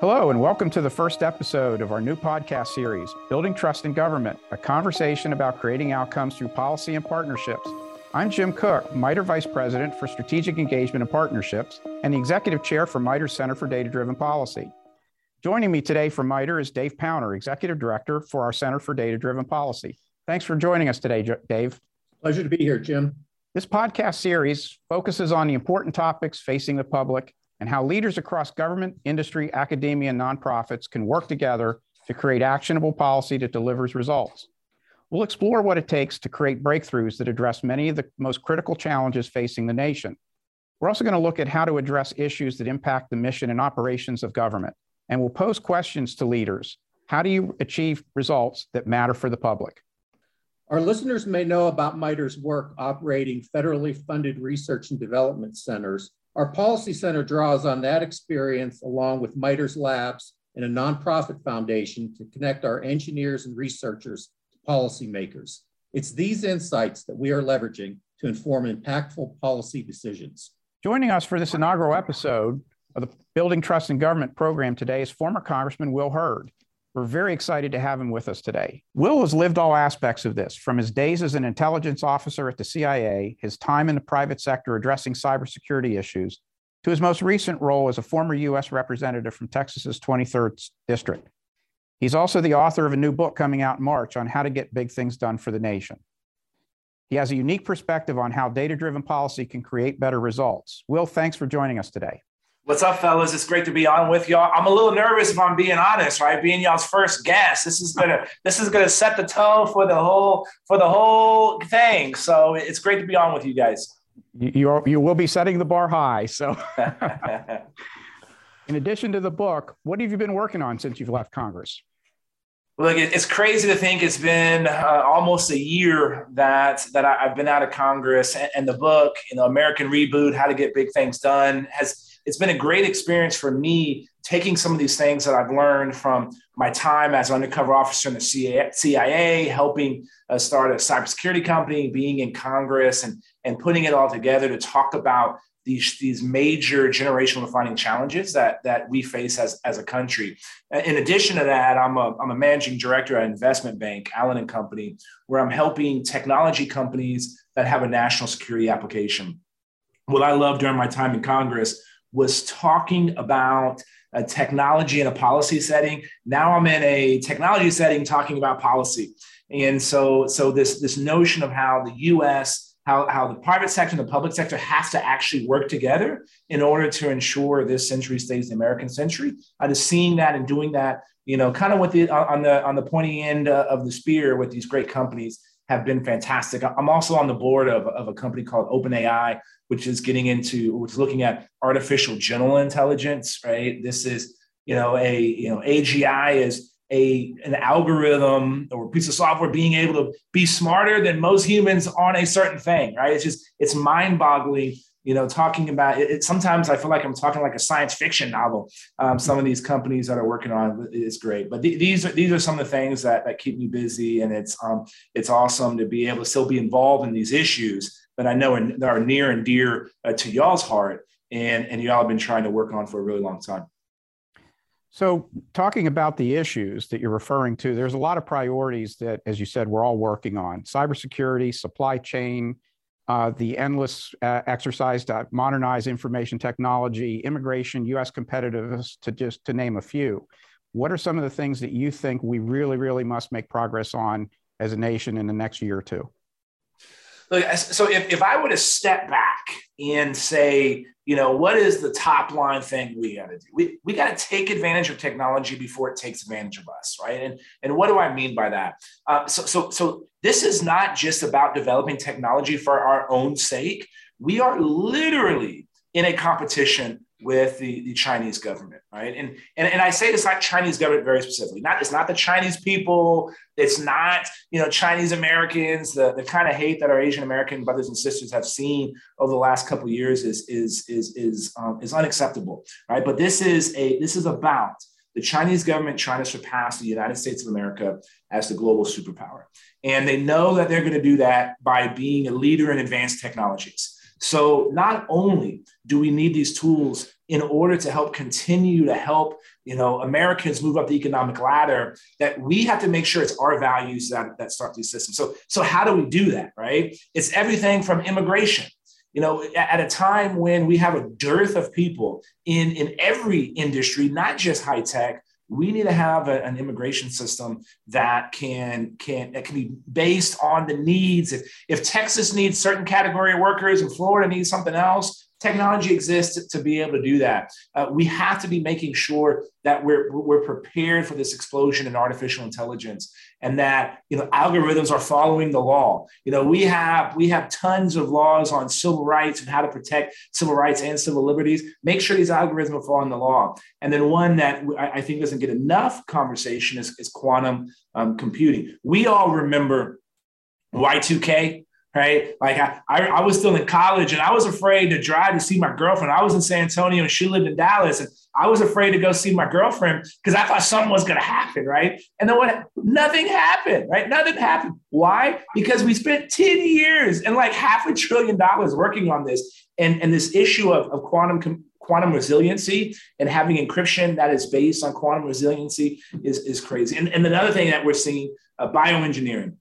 Hello, and welcome to the first episode of our new podcast series, Building Trust in Government, a conversation about creating outcomes through policy and partnerships. I'm Jim Cook, MITRE Vice President for Strategic Engagement and Partnerships, and the Executive Chair for MITRE's Center for Data Driven Policy. Joining me today from MITRE is Dave Powner, Executive Director for our Center for Data Driven Policy. Thanks for joining us today, Dave. Pleasure to be here, Jim. This podcast series focuses on the important topics facing the public and how leaders across government, industry, academia, and nonprofits can work together to create actionable policy that delivers results. We'll explore what it takes to create breakthroughs that address many of the most critical challenges facing the nation. We're also going to look at how to address issues that impact the mission and operations of government. And we'll pose questions to leaders. How do you achieve results that matter for the public? Our listeners may know about MITRE's work operating federally funded research and development centers our policy center draws on that experience along with MITRE's labs and a nonprofit foundation to connect our engineers and researchers to policymakers. It's these insights that we are leveraging to inform impactful policy decisions. Joining us for this inaugural episode of the Building Trust in Government program today is former Congressman Will Hurd. We're very excited to have him with us today. Will has lived all aspects of this, from his days as an intelligence officer at the CIA, his time in the private sector addressing cybersecurity issues, to his most recent role as a former U.S. representative from Texas's 23rd District. He's also the author of a new book coming out in March on how to get big things done for the nation. He has a unique perspective on how data driven policy can create better results. Will, thanks for joining us today. What's up, fellas? It's great to be on with y'all. I'm a little nervous if I'm being honest, right? Being y'all's first guest. This is gonna this is gonna set the tone for the whole for the whole thing. So it's great to be on with you guys. You you, are, you will be setting the bar high. So in addition to the book, what have you been working on since you've left Congress? Look, it's crazy to think it's been uh, almost a year that that I've been out of Congress, and, and the book, you know, American Reboot: How to Get Big Things Done, has it's been a great experience for me taking some of these things that I've learned from my time as an undercover officer in the CIA, helping uh, start a cybersecurity company, being in Congress, and, and putting it all together to talk about these, these major generational defining challenges that, that we face as, as a country. In addition to that, I'm a, I'm a managing director at investment bank, Allen and Company, where I'm helping technology companies that have a national security application. What I love during my time in Congress was talking about a technology in a policy setting. Now I'm in a technology setting talking about policy. And so, so this, this notion of how the US, how, how the private sector and the public sector has to actually work together in order to ensure this century stays the American century. I just seeing that and doing that, you know, kind of with the on the on the pointy end uh, of the spear with these great companies have been fantastic. I'm also on the board of, of a company called OpenAI, which is getting into, which is looking at artificial general intelligence, right? This is, you know, a, you know, AGI is a, an algorithm or piece of software being able to be smarter than most humans on a certain thing, right? It's just, it's mind boggling you know, talking about it, sometimes I feel like I'm talking like a science fiction novel. Um, some of these companies that are working on is great, but th- these are these are some of the things that that keep me busy, and it's um, it's awesome to be able to still be involved in these issues that I know are, are near and dear uh, to y'all's heart, and and y'all have been trying to work on for a really long time. So, talking about the issues that you're referring to, there's a lot of priorities that, as you said, we're all working on: cybersecurity, supply chain uh, the endless uh, exercise to modernize information technology, immigration, U.S. competitiveness, to just to name a few. What are some of the things that you think we really, really must make progress on as a nation in the next year or two? So if, if I were to step back and say, you know, what is the top line thing we got to do? We, we got to take advantage of technology before it takes advantage of us, right? And, and what do I mean by that? Uh, so, so, so this is not just about developing technology for our own sake. We are literally in a competition with the, the Chinese government, right? And, and and I say this not Chinese government very specifically. Not it's not the Chinese people. It's not you know Chinese Americans. The, the kind of hate that our Asian American brothers and sisters have seen over the last couple years is is is is um, is unacceptable, right? But this is a this is about the Chinese government trying to surpass the United States of America as the global superpower, and they know that they're going to do that by being a leader in advanced technologies. So not only do we need these tools in order to help continue to help you know Americans move up the economic ladder, that we have to make sure it's our values that, that start these systems. So so how do we do that? Right? It's everything from immigration. You know, at a time when we have a dearth of people in in every industry, not just high tech, we need to have a, an immigration system that can can that can be based on the needs. If if Texas needs certain category of workers and Florida needs something else, technology exists to be able to do that. Uh, we have to be making sure that we're, we're prepared for this explosion in artificial intelligence and that you know algorithms are following the law. You know we have we have tons of laws on civil rights and how to protect civil rights and civil liberties. Make sure these algorithms are following the law. And then one that i think doesn't get enough conversation is, is quantum um, computing. We all remember y2k right? Like I, I, I, was still in college and I was afraid to drive to see my girlfriend. I was in San Antonio and she lived in Dallas and I was afraid to go see my girlfriend because I thought something was going to happen, right? And then what? Nothing happened, right? Nothing happened. Why? Because we spent 10 years and like half a trillion dollars working on this. And, and this issue of, of quantum quantum resiliency and having encryption that is based on quantum resiliency is, is crazy. And, and another thing that we're seeing, uh, bioengineering.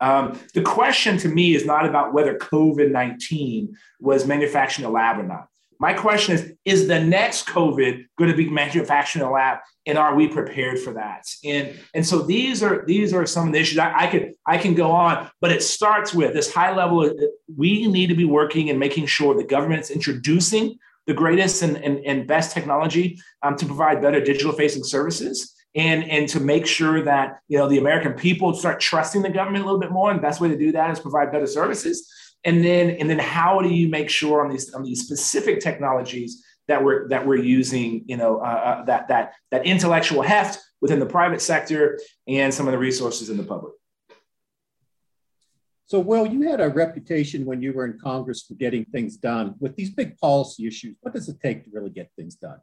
Um, the question to me is not about whether COVID 19 was manufactured in a lab or not. My question is Is the next COVID going to be manufactured in a lab? And are we prepared for that? And, and so these are these are some of the issues I, I could I can go on, but it starts with this high level. Of, we need to be working and making sure the government is introducing the greatest and, and, and best technology um, to provide better digital facing services and and to make sure that you know the American people start trusting the government a little bit more. And the best way to do that is provide better services. And then and then how do you make sure on these on these specific technologies that we're that we're using you know uh, uh, that that that intellectual heft within the private sector and some of the resources in the public. So, Will, you had a reputation when you were in Congress for getting things done. With these big policy issues, what does it take to really get things done?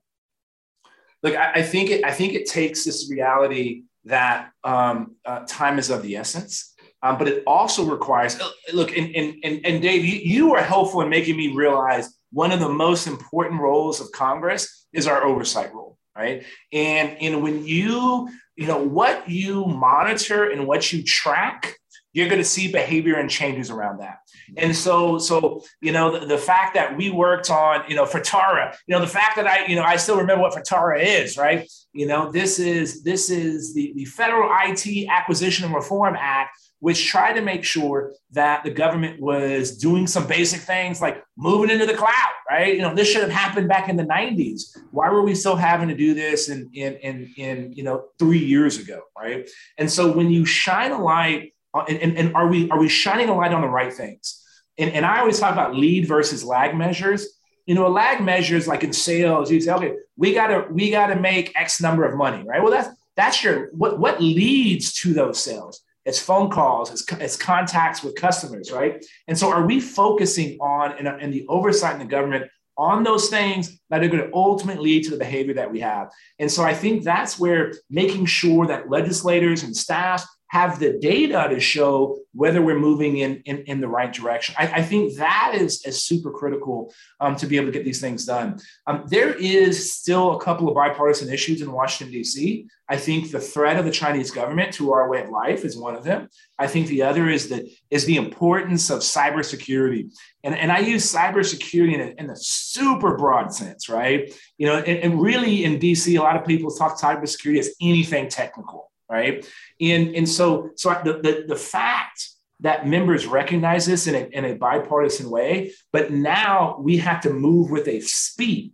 Look, I, I think it. I think it takes this reality that um, uh, time is of the essence. Um, but it also requires uh, look and, and, and dave you, you are helpful in making me realize one of the most important roles of congress is our oversight role right and and when you you know what you monitor and what you track you're going to see behavior and changes around that. Mm-hmm. And so, so you know, the, the, fact that we worked on, you know, FITARA, you know, the fact that I, you know, I still remember what FITARA is, right? You know, this is this is the, the Federal IT Acquisition and Reform Act, which tried to make sure that the government was doing some basic things like moving into the cloud, right? You know, this should have happened back in the 90s. Why were we still having to do this in in in, in you know three years ago, right? And so when you shine a light Uh, and, and, and are we are we shining a light on the right things? And, and I always talk about lead versus lag measures. You know, a lag measures like in sales, you say, okay, we gotta we gotta make X number of money, right? Well, that's that's your what what leads to those sales. It's phone calls, it's, it's contacts with customers, right? And so, are we focusing on in, in the oversight in the government on those things that are going to ultimately lead to the behavior that we have. And so I think that's where making sure that legislators and staff have the data to show whether we're moving in, in, in the right direction. I, I, think that is, is super critical um, to be able to get these things done. Um, there is still a couple of bipartisan issues in Washington, D.C. I think the threat of the Chinese government to our way of life is one of them. I think the other is that is the importance of cybersecurity. And, and I use cybersecurity in a, in a super broad sense, right? You know, and, and really in DC, a lot of people talk cybersecurity as anything technical right? And, and so, so the, the, the fact that members recognize this in a, in a bipartisan way, but now we have to move with a speed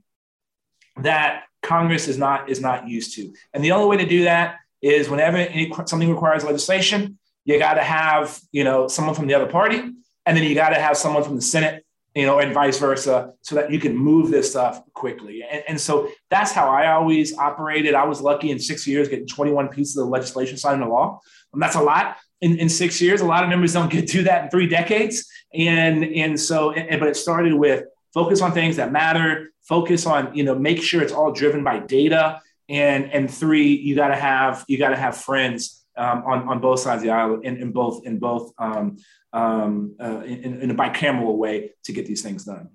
that Congress is not is not used to. And the only way to do that is whenever any, something requires legislation, you got to have you know someone from the other party, and then you got to have someone from the Senate you know, and vice versa, so that you can move this stuff quickly. And, and, so that's how I always operated. I was lucky in six years getting 21 pieces of legislation signed into law. And that's a lot in, in six years. A lot of members don't get to that in three decades. And, and so, and, but it started with focus on things that matter, focus on, you know, make sure it's all driven by data. And, and three, you got to have, you got to have friends um, on, on both sides of the aisle in, in both in both um, um, uh, in, in a bicameral way to get these things done.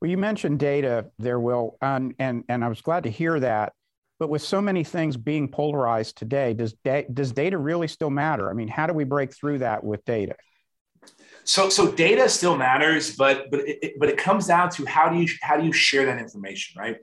Well, you mentioned data there, Will, and, and, and I was glad to hear that. But with so many things being polarized today, does, da- does data really still matter? I mean, how do we break through that with data? So, so data still matters, but but it, but it comes down to how do you how do you share that information, right?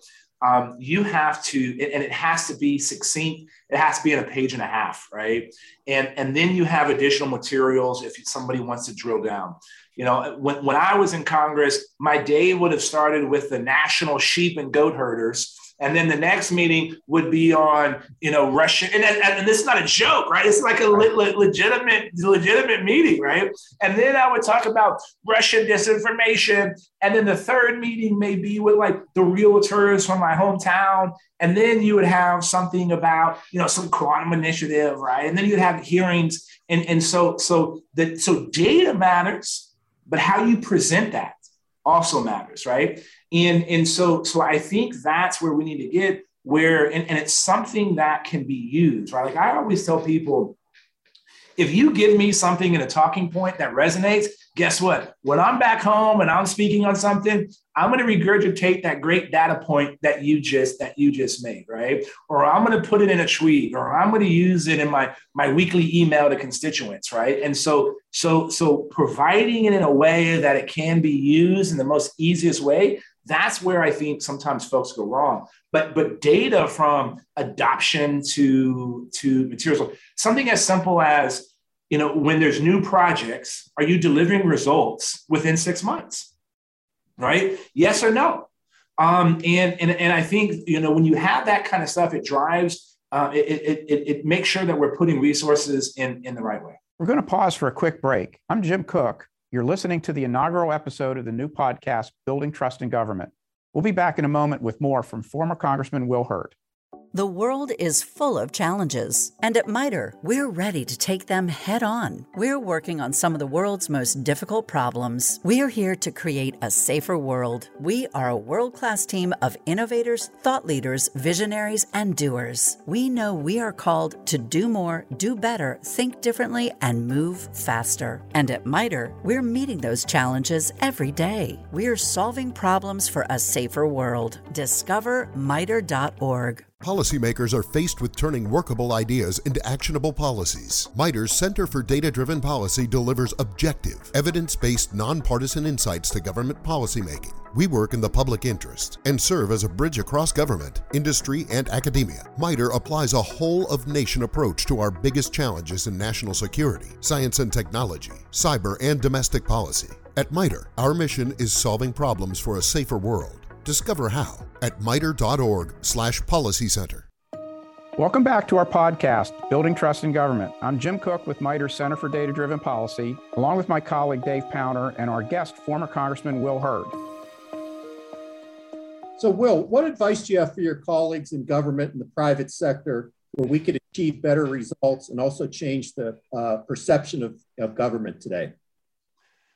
Um, you have to, and it has to be succinct. It has to be in a page and a half, right? And and then you have additional materials if somebody wants to drill down. You know, when when I was in Congress, my day would have started with the national sheep and goat herders and then the next meeting would be on you know Russian and, and, and this is not a joke right? It's like a le- le- legitimate legitimate meeting right? And then I would talk about Russian disinformation. And then the third meeting may be with like the realtors from my hometown. And then you would have something about you know some quantum initiative right? And then you'd have hearings. And and so so that so data matters but how you present that also matters right and, and so, so I think that's where we need to get where, and, and it's something that can be used, right? Like I always tell people, if you give me something in a talking point that resonates, guess what? When I'm back home and I'm speaking on something, I'm going to regurgitate that great data point that you just that you just made, right? Or I'm going to put it in a tweet, or I'm going to use it in my my weekly email to constituents, right? And so so so providing it in a way that it can be used in the most easiest way that's where I think sometimes folks go wrong. But but data from adoption to to materials, something as simple as you know when there's new projects, are you delivering results within six months? Right? Yes or no? Um, and and and I think you know when you have that kind of stuff, it drives. Uh, it, it, it, it makes sure that we're putting resources in, in the right way. We're going to pause for a quick break. I'm Jim Cook. You're listening to the inaugural episode of the new podcast, Building Trust in Government. We'll be back in a moment with more from former Congressman Will Hurd. The world is full of challenges, and at MITRE, we're ready to take them head on. We're working on some of the world's most difficult problems. We're here to create a safer world. We are a world class team of innovators, thought leaders, visionaries, and doers. We know we are called to do more, do better, think differently, and move faster. And at MITRE, we're meeting those challenges every day. We're solving problems for a safer world. Discover MITRE.org. Policymakers are faced with turning workable ideas into actionable policies. MITRE's Center for Data Driven Policy delivers objective, evidence based, nonpartisan insights to government policymaking. We work in the public interest and serve as a bridge across government, industry, and academia. MITRE applies a whole of nation approach to our biggest challenges in national security, science and technology, cyber, and domestic policy. At MITRE, our mission is solving problems for a safer world. Discover how at mitre.org slash policy center. Welcome back to our podcast, Building Trust in Government. I'm Jim Cook with MITRE Center for Data Driven Policy, along with my colleague Dave Powner and our guest, former Congressman Will Hurd. So, Will, what advice do you have for your colleagues in government and the private sector where we could achieve better results and also change the uh, perception of, of government today?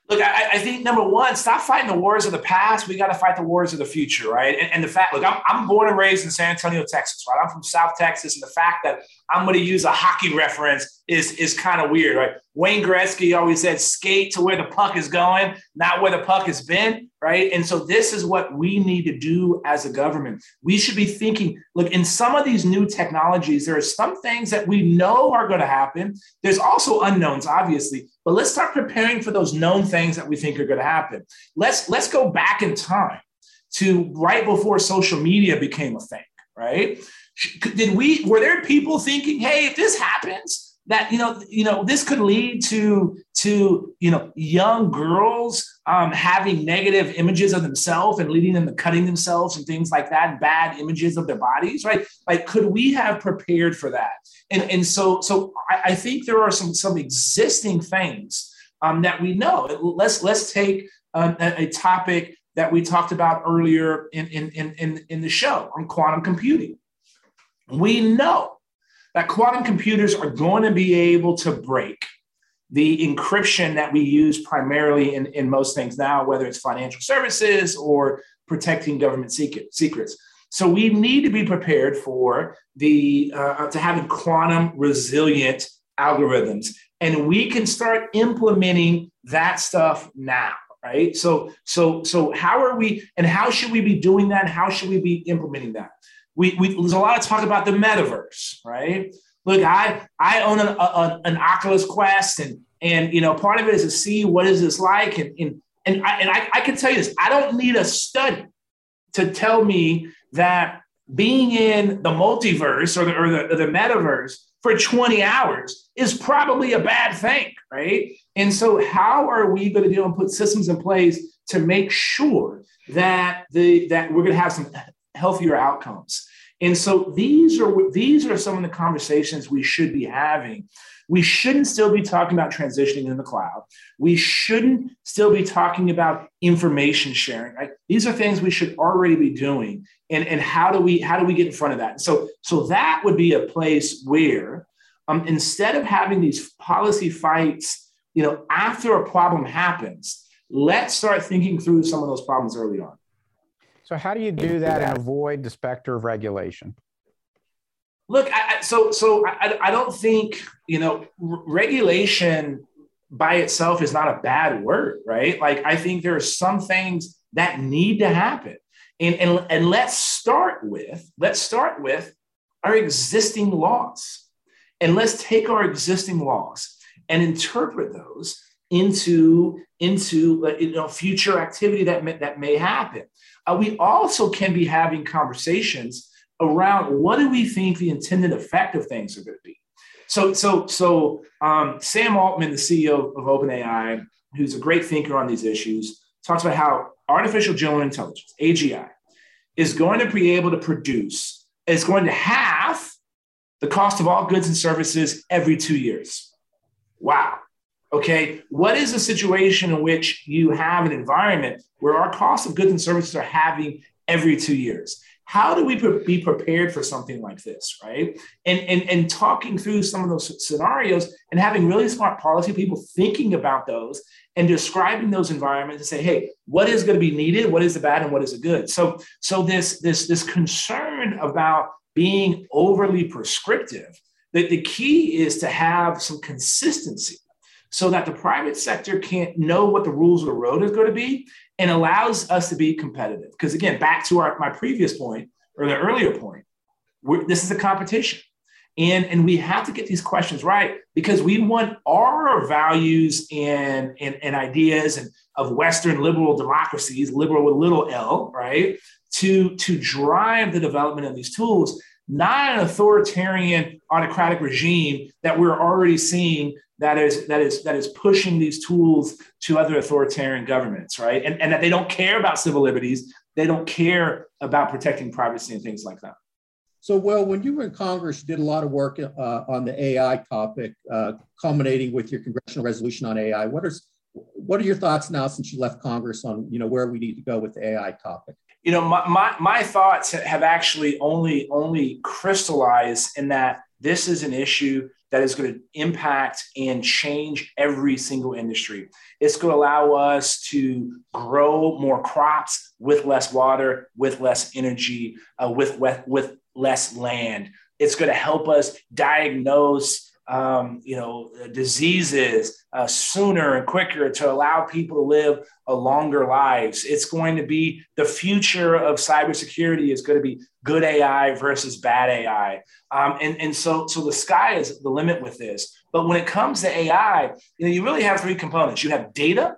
Look, I, I, think number one, stop fighting the wars of the past. We got to fight the wars of the future, right? And, and the fact, look, I'm, I'm, born and raised in San Antonio, Texas, right? I'm from South Texas, and the fact that I'm going to use a hockey reference is is kind of weird, right? Wayne Gretzky always said, "Skate to where the puck is going, not where the puck has been," right? And so this is what we need to do as a government. We should be thinking, look, in some of these new technologies, there are some things that we know are going to happen. There's also unknowns, obviously, but let's start preparing for those known things that we think are going to happen. Let's let's go back in time to right before social media became a thing, right? did we were there people thinking hey if this happens that you know you know this could lead to to you know young girls um, having negative images of themselves and leading them to cutting themselves and things like that bad images of their bodies right? Like could we have prepared for that? And and so so i, I think there are some some existing things um, that we know. Let's let's take um, a, a topic that we talked about earlier in, in, in, in the show on quantum computing. We know that quantum computers are going to be able to break the encryption that we use primarily in, in most things now, whether it's financial services or protecting government secret, secrets. So we need to be prepared for the uh, to having quantum resilient algorithms, and we can start implementing that stuff now right? So so so how are we and how should we be doing that? How should we be implementing that? We, we there's a lot of talk about the metaverse right look i i own an, a, an oculus quest and and you know part of it is to see what is this like and and and I, and I, I can tell you this i don't need a study to tell me that being in the multiverse or the, or the, or the metaverse for 20 hours is probably a bad thing, right? And so, how are we going to deal and put systems in place to make sure that the that we're going to have some healthier outcomes? And so, these are these are some of the conversations we should be having. We shouldn't still be talking about transitioning in the cloud. We shouldn't still be talking about information sharing. Right? These are things we should already be doing and, and how do we how do we get in front of that so so that would be a place where um, instead of having these policy fights you know after a problem happens let's start thinking through some of those problems early on so how do you do that and avoid the specter of regulation look I, so so I, I don't think you know r- regulation by itself is not a bad word right like i think there are some things that need to happen and, and, and let's start with, let's start with our existing laws. And let's take our existing laws and interpret those into, into you know, future activity that may, that may happen. Uh, we also can be having conversations around what do we think the intended effect of things are going to be. So, so, so um, Sam Altman, the CEO of OpenAI, who's a great thinker on these issues, talks about how artificial general intelligence, AGI, is going to be able to produce, is going to halve the cost of all goods and services every two years. Wow. Okay. What is a situation in which you have an environment where our cost of goods and services are halving every two years? How do we be prepared for something like this, right? And, and, and talking through some of those scenarios and having really smart policy people thinking about those and describing those environments and say, hey, what is going to be needed? What is the bad and what is the good? So, so this, this, this concern about being overly prescriptive, that the key is to have some consistency so that the private sector can't know what the rules of the road is going to be and allows us to be competitive. Because again, back to our, my previous point or the earlier point, this is a competition. And, and we have to get these questions right because we want our values and, and, and ideas and of Western liberal democracies, liberal with little l, right, to, to drive the development of these tools, not an authoritarian autocratic regime that we're already seeing that is that is that is pushing these tools to other authoritarian governments, right? And, and that they don't care about civil liberties, they don't care about protecting privacy and things like that. So, well, when you were in Congress, you did a lot of work uh, on the AI topic, uh, culminating with your congressional resolution on AI. What are what are your thoughts now since you left Congress on you know where we need to go with the AI topic? You know, my, my, my thoughts have actually only only crystallized in that this is an issue that is going to impact and change every single industry. It's going to allow us to grow more crops with less water, with less energy, uh, with, with, with less land. It's going to help us diagnose um, you know, diseases uh, sooner and quicker to allow people to live a longer lives. It's going to be the future of cybersecurity is going to be good AI versus bad AI. Um, and, and so, so the sky is the limit with this. But when it comes to AI, you know, you really have three components. You have data,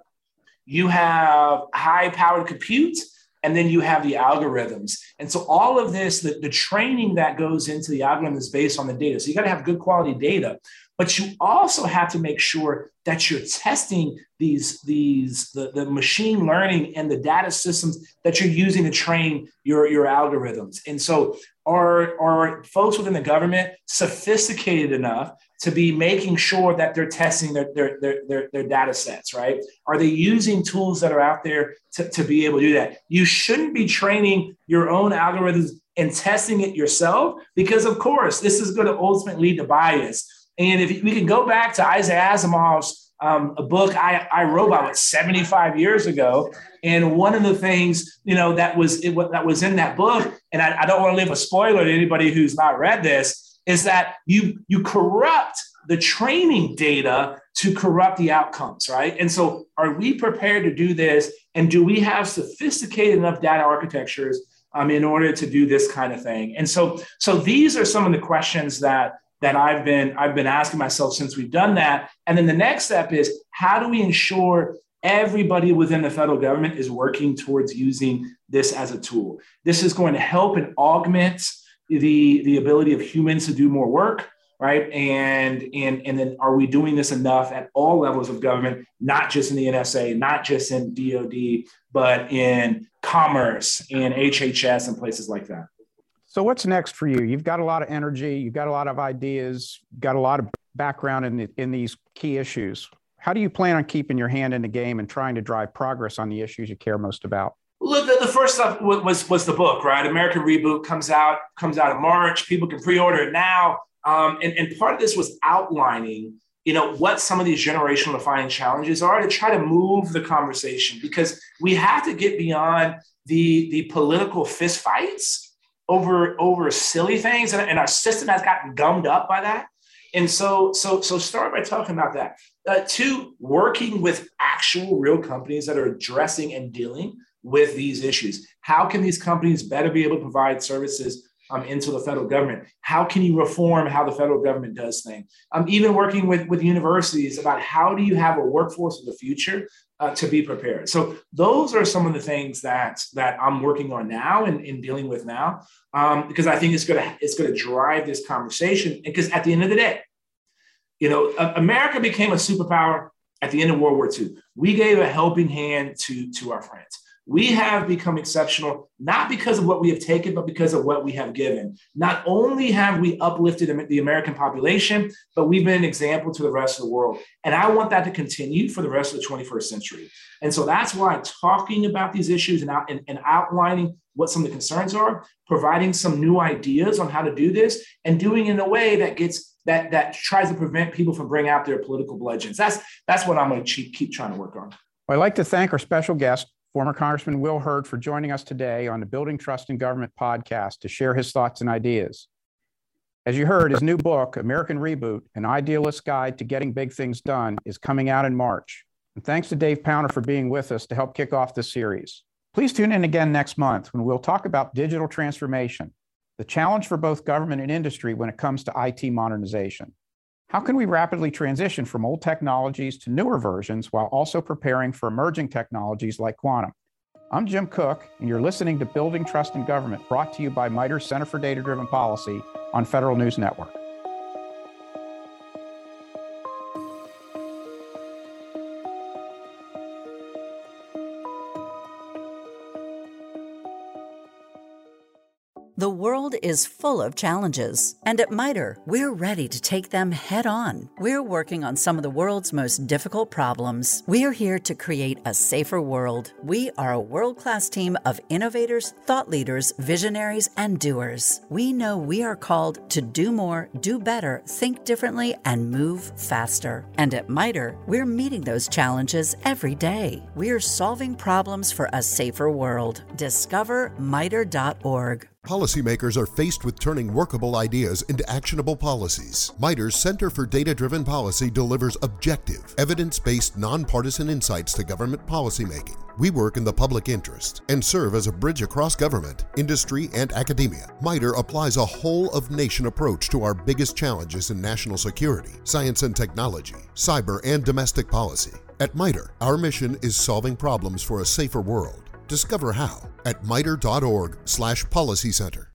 you have high powered compute, and then you have the algorithms. And so all of this, the, the training that goes into the algorithm is based on the data. So you got to have good quality data, but you also have to make sure that you're testing these, these the, the machine learning and the data systems that you're using to train your, your algorithms. And so are, are folks within the government sophisticated enough to be making sure that they're testing their, their, their, their, their, data sets, right? Are they using tools that are out there to, to be able to do that? You shouldn't be training your own algorithms and testing it yourself because, of course, this is going to ultimately lead to bias. And if we can go back to Isaac Asimov's um, a book I, I wrote about 75 years ago. And one of the things, you know, that was it, that was in that book, and I, I don't want to leave a spoiler to anybody who's not read this, is that you you corrupt the training data to corrupt the outcomes, right? And so, are we prepared to do this? And do we have sophisticated enough data architectures um, in order to do this kind of thing? And so, so these are some of the questions that that I've been I've been asking myself since we've done that. And then the next step is how do we ensure everybody within the federal government is working towards using this as a tool? This is going to help and augment the the ability of humans to do more work right? And and and then are we doing this enough at all levels of government not just in the nsa not just in dod but in commerce and hhs and places like that? So what's next for you? You've got a lot of energy you've got a lot of ideas got a lot of background in, the, in these key issues. How do you plan on keeping your hand in the game and trying to drive progress on the issues you care most about Look, the, the, first stuff was was the book, right? American Reboot comes out comes out in March. People can pre-order it now. Um, and, and part of this was outlining, you know, what some of these generational defining challenges are to try to move the conversation because we have to get beyond the, the political fistfights over, over silly things. And, and our system has gotten gummed up by that. And so, so, so start by talking about that. Uh, two, working with actual real companies that are addressing and dealing with these issues. How can these companies better be able to provide services um, into the federal government? How can you reform how the federal government does things? Um, even working with, with universities about how do you have a workforce of the future uh, to be prepared. So those are some of the things that that I'm working on now and, and dealing with now, um, because I think it's gonna it's gonna drive this conversation. Because at the end of the day, you know, America became a superpower at the end of World War II. We gave a helping hand to to our friends. We have become exceptional, not because of what we have taken, but because of what we have given. Not only have we uplifted the American population, but we've been an example to the rest of the world. And I want that to continue for the rest of the 21st century. And so that's why talking about these issues and, out, and, and outlining what some of the concerns are, providing some new ideas on how to do this, and doing it in a way that gets that that tries to prevent people from bringing out their political bludgeons. That's that's what I'm going to keep, keep trying to work on. Well, I'd like to thank our special guest, former Congressman Will Hurd, for joining us today on the Building Trust in Government podcast to share his thoughts and ideas. As you heard, his new book, American Reboot An Idealist Guide to Getting Big Things Done, is coming out in March. And thanks to Dave Powner for being with us to help kick off this series. Please tune in again next month when we'll talk about digital transformation, the challenge for both government and industry when it comes to IT modernization. How can we rapidly transition from old technologies to newer versions while also preparing for emerging technologies like quantum? I'm Jim Cook, and you're listening to Building Trust in Government, brought to you by MITRE's Center for Data Driven Policy on Federal News Network. Is full of challenges, and at MITRE, we're ready to take them head on. We're working on some of the world's most difficult problems. We're here to create a safer world. We are a world class team of innovators, thought leaders, visionaries, and doers. We know we are called to do more, do better, think differently, and move faster. And at MITRE, we're meeting those challenges every day. We're solving problems for a safer world. Discover MITRE.org. Policymakers are faced with turning workable ideas into actionable policies. MITRE's Center for Data Driven Policy delivers objective, evidence based, nonpartisan insights to government policymaking. We work in the public interest and serve as a bridge across government, industry, and academia. MITRE applies a whole of nation approach to our biggest challenges in national security, science and technology, cyber, and domestic policy. At MITRE, our mission is solving problems for a safer world. Discover how at mitre.org slash policy center.